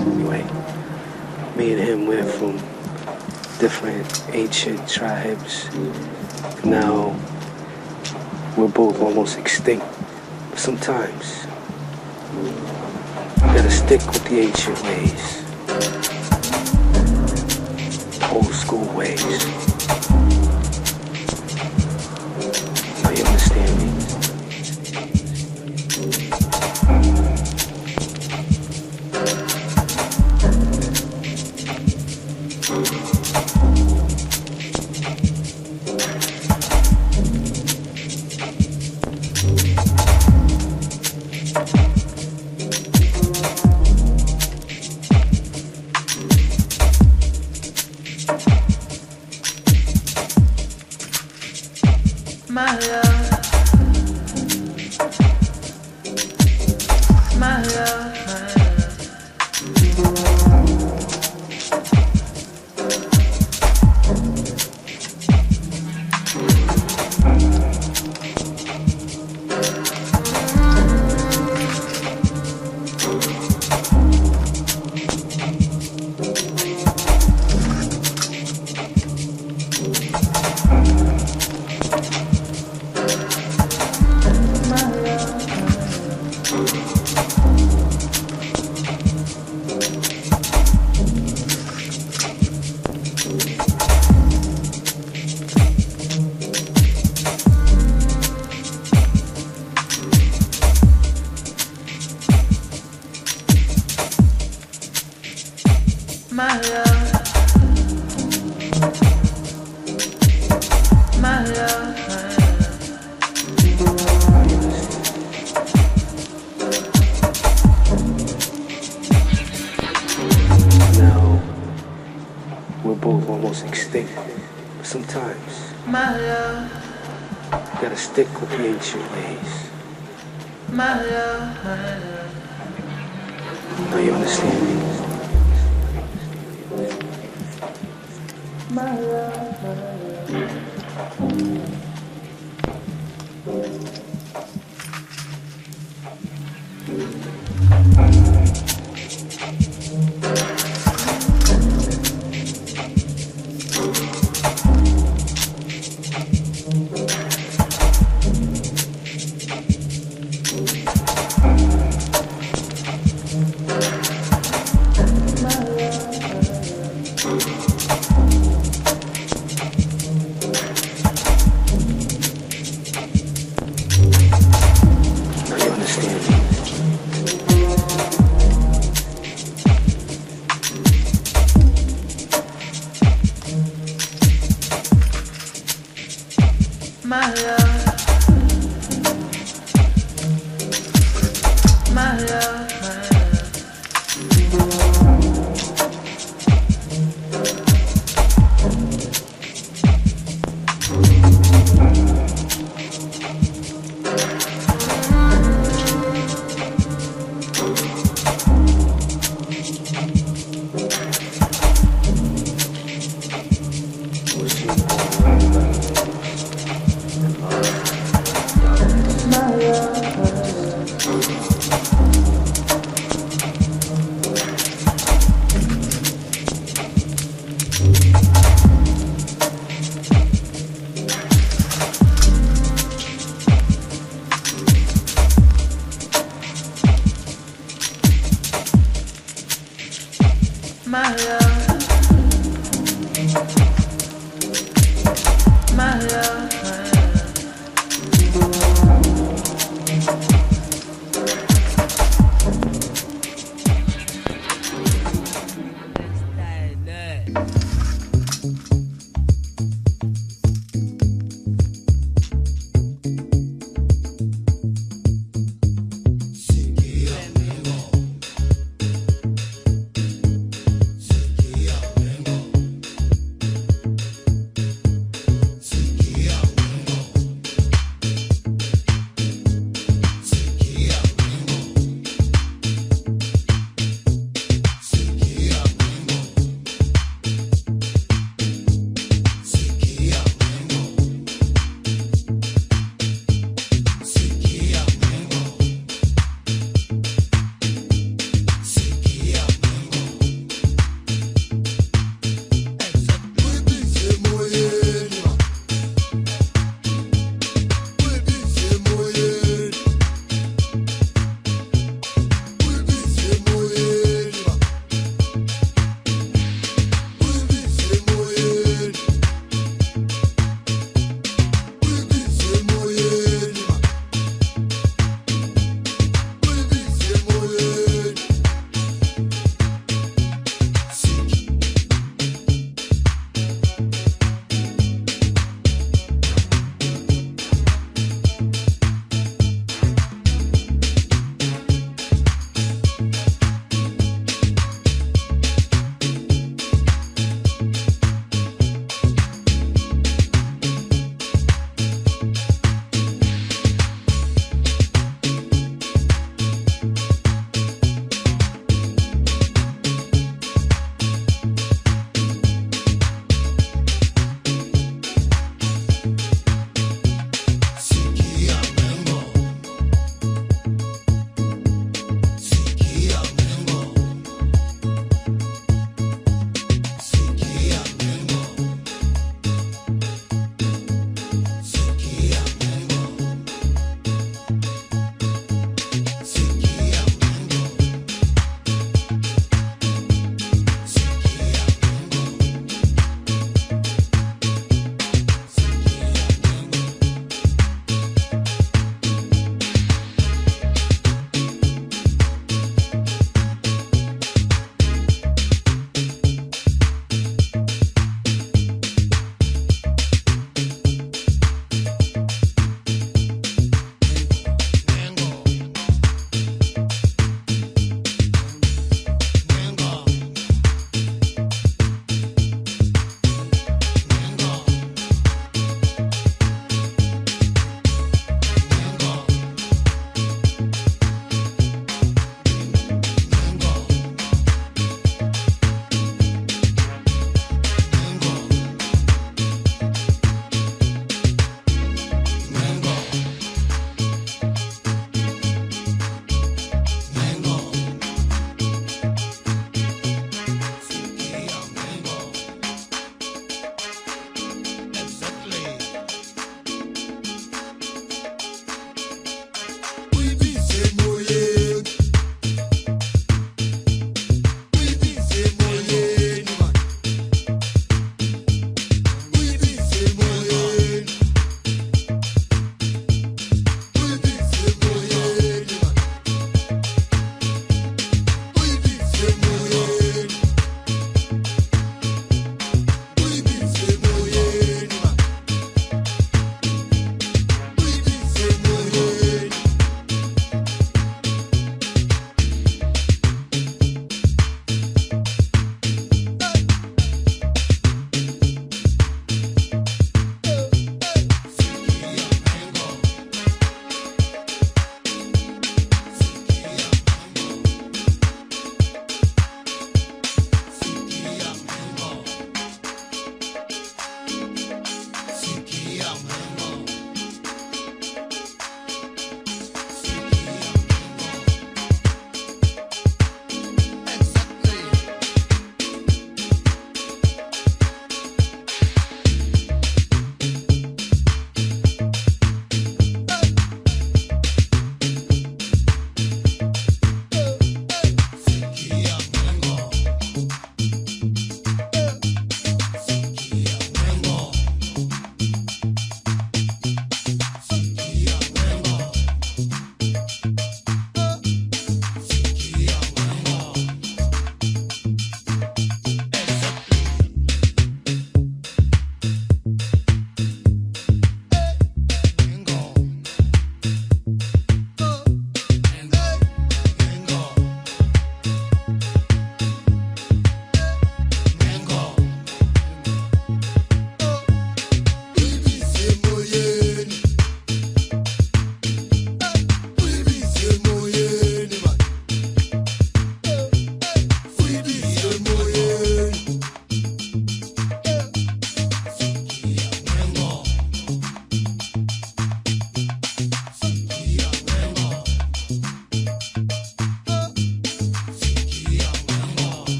Anyway, me and him went from different ancient tribes. Now we're both almost extinct. Sometimes you gotta stick with the ancient ways, old school ways.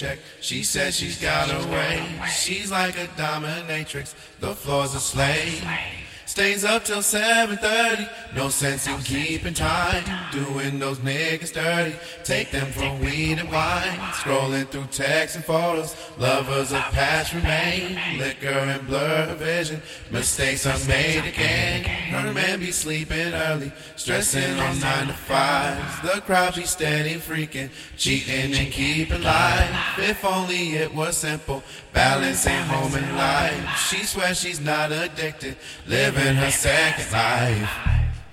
Paycheck. She says she's got a way. She's like a dominatrix. The floor's a slave. Stays up till 7:30. No sense in keeping time. Doing those niggas dirty. Take them for weed and wine. Scrolling through texts and photos. Lovers of past remain. Liquor and blur vision. Mistakes are made again. Her man be sleeping early. Stressing on nine to fives. The crowd be steady freaking. Cheating and keeping life. If only it was simple. Balancing home and life. She swears she's not addicted. Living her second life.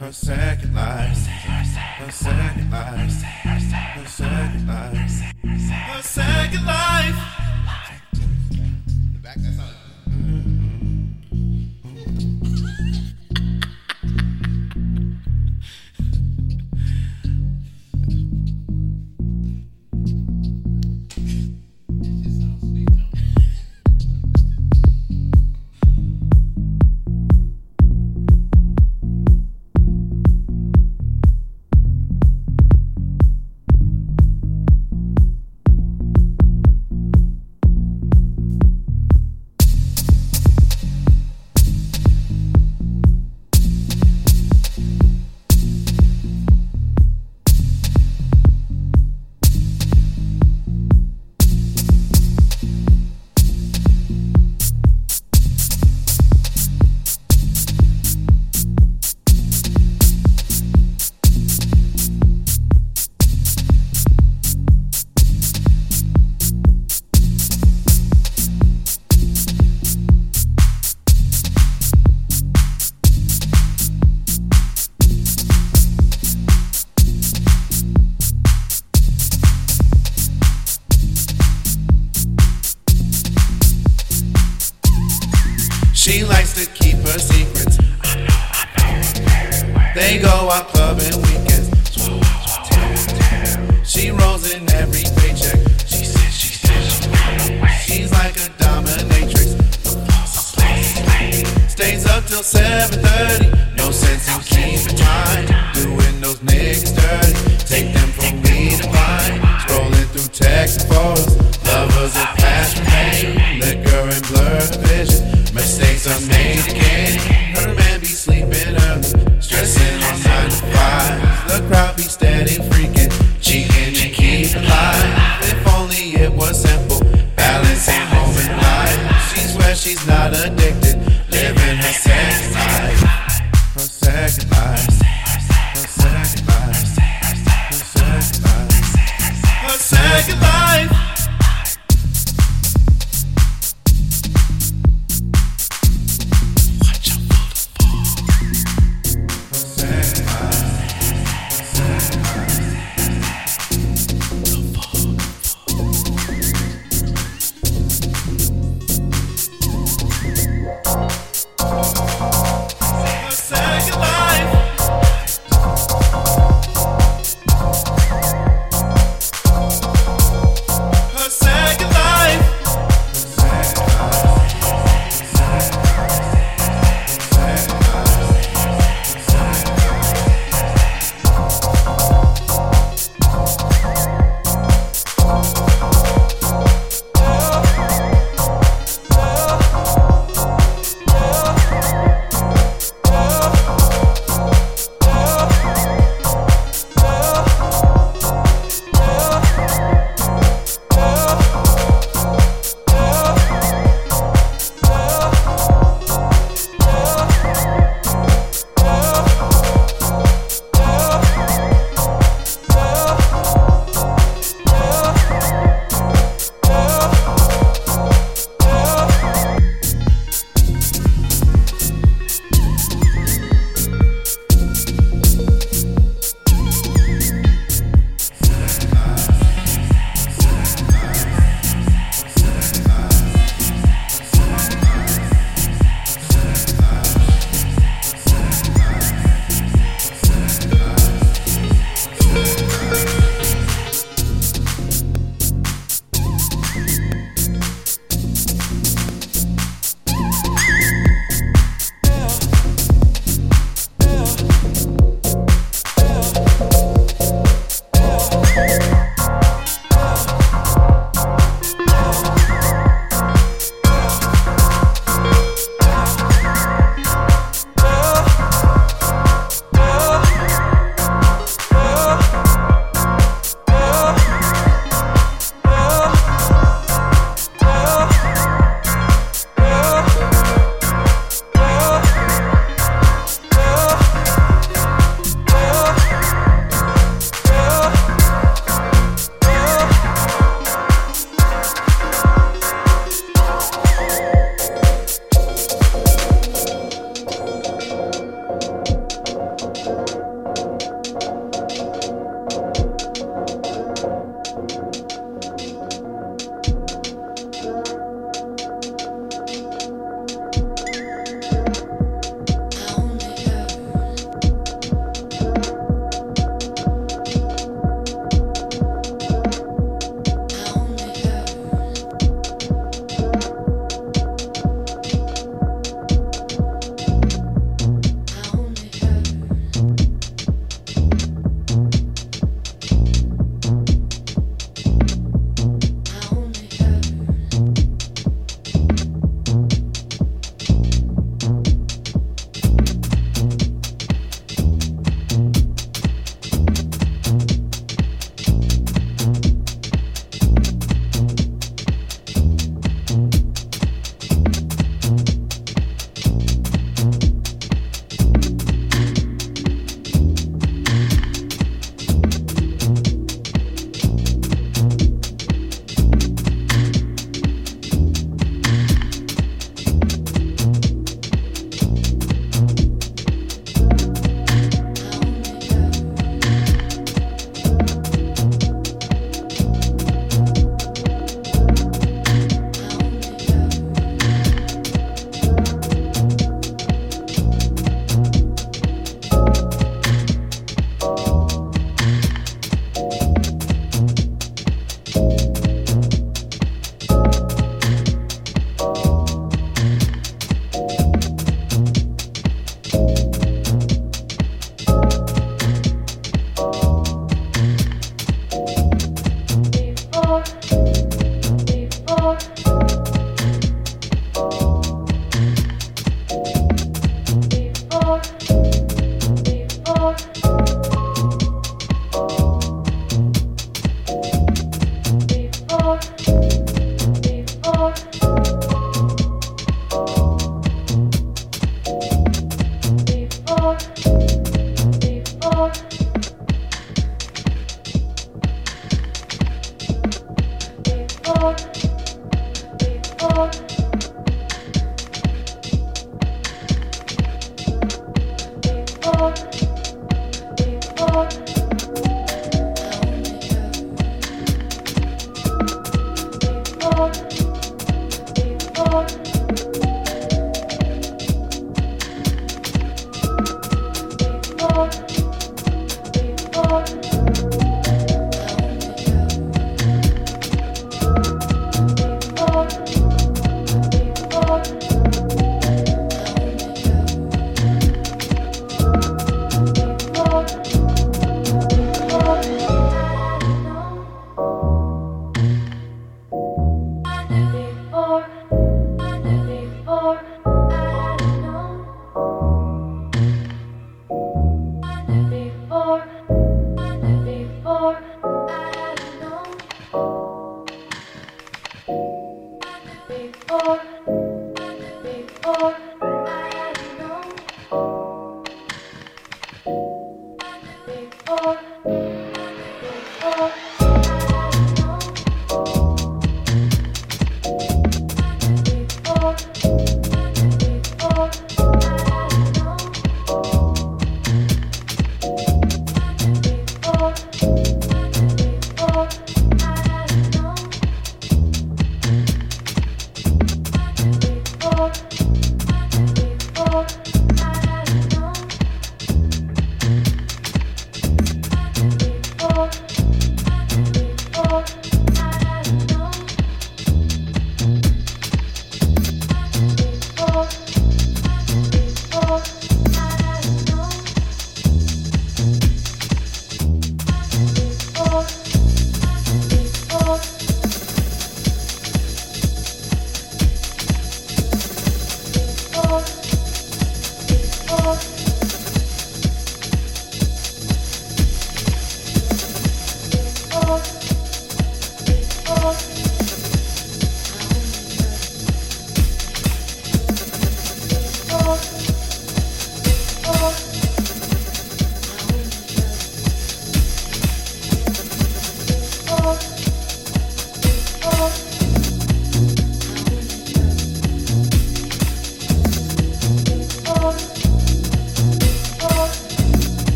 Her second life. Her second life. Her second life. Her second life.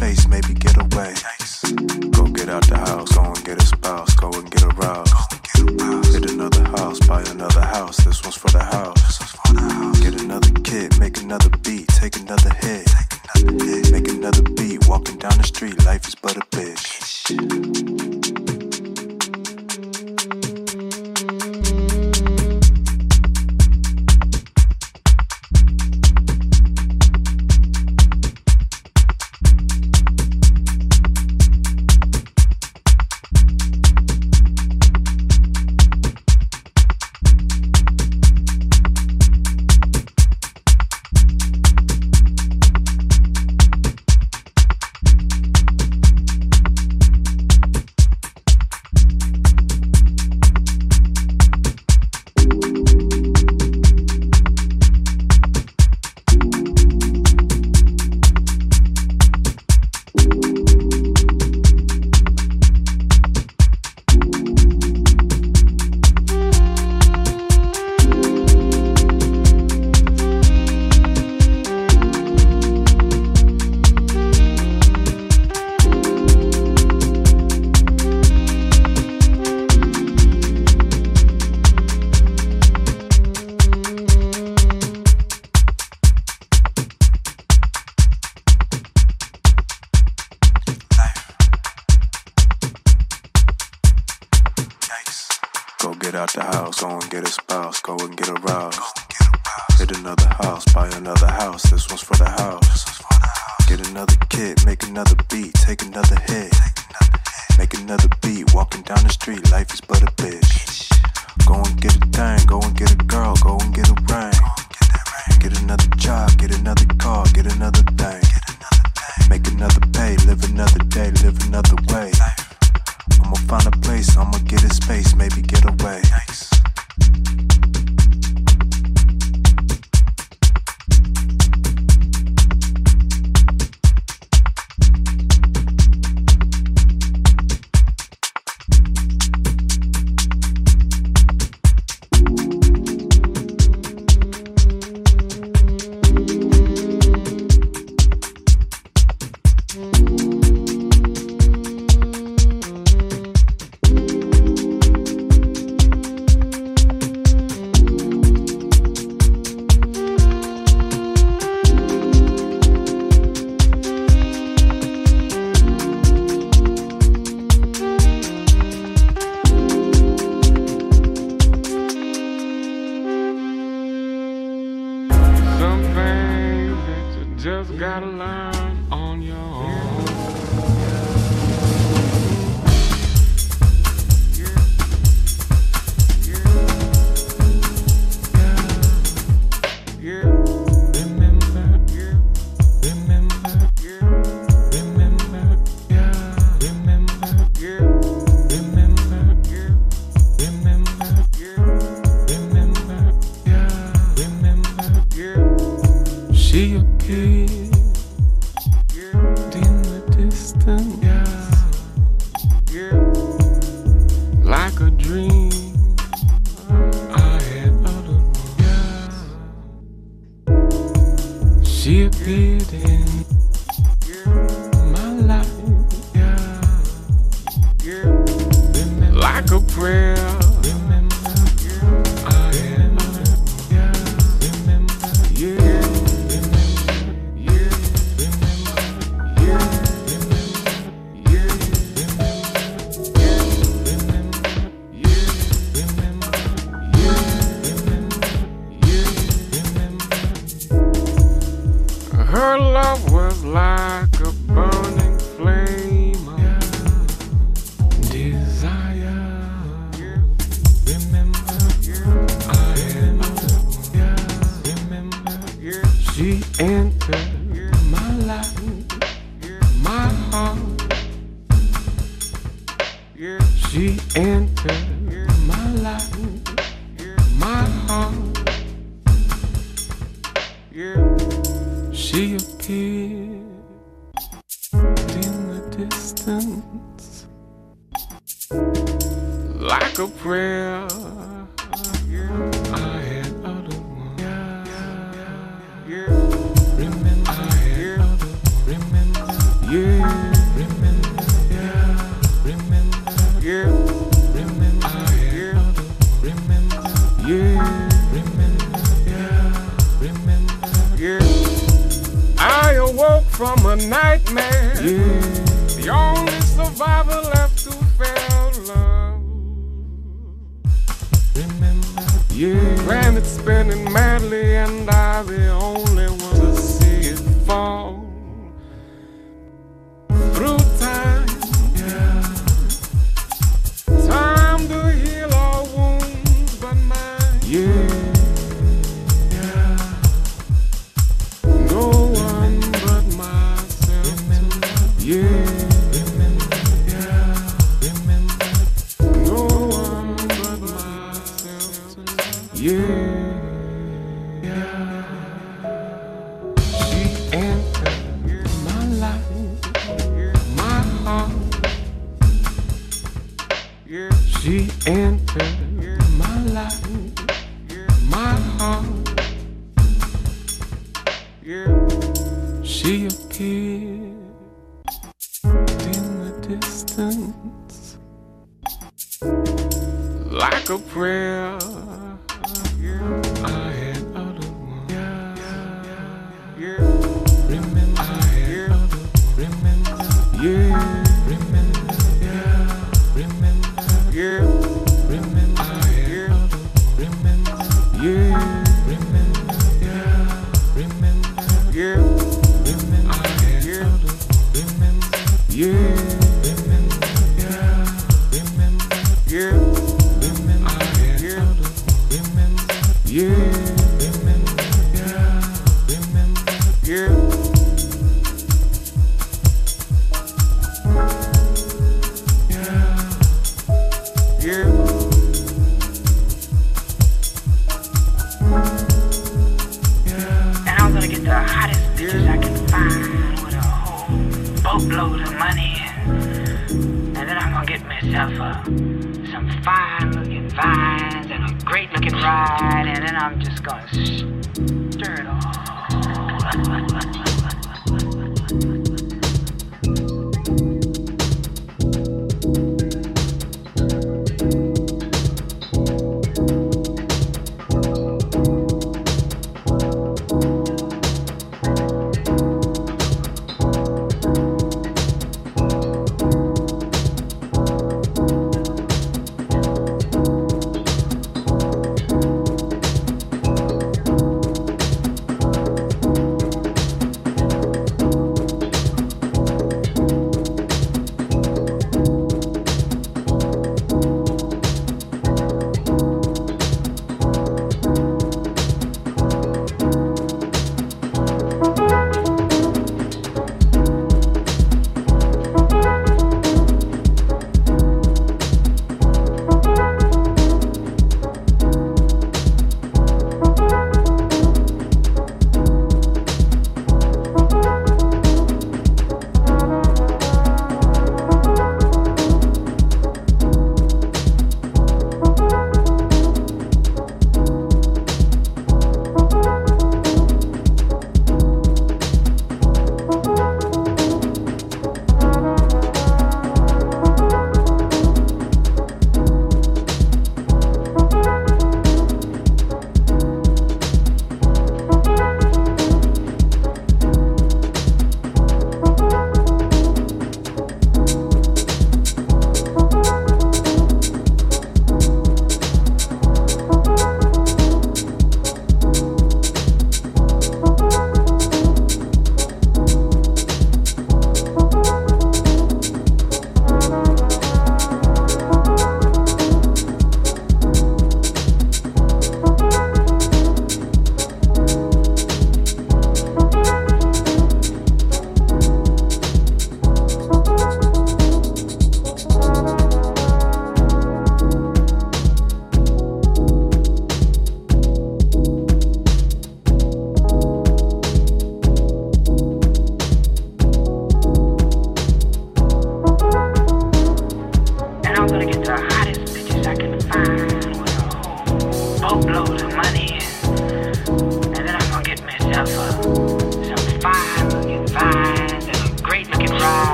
maybe get away.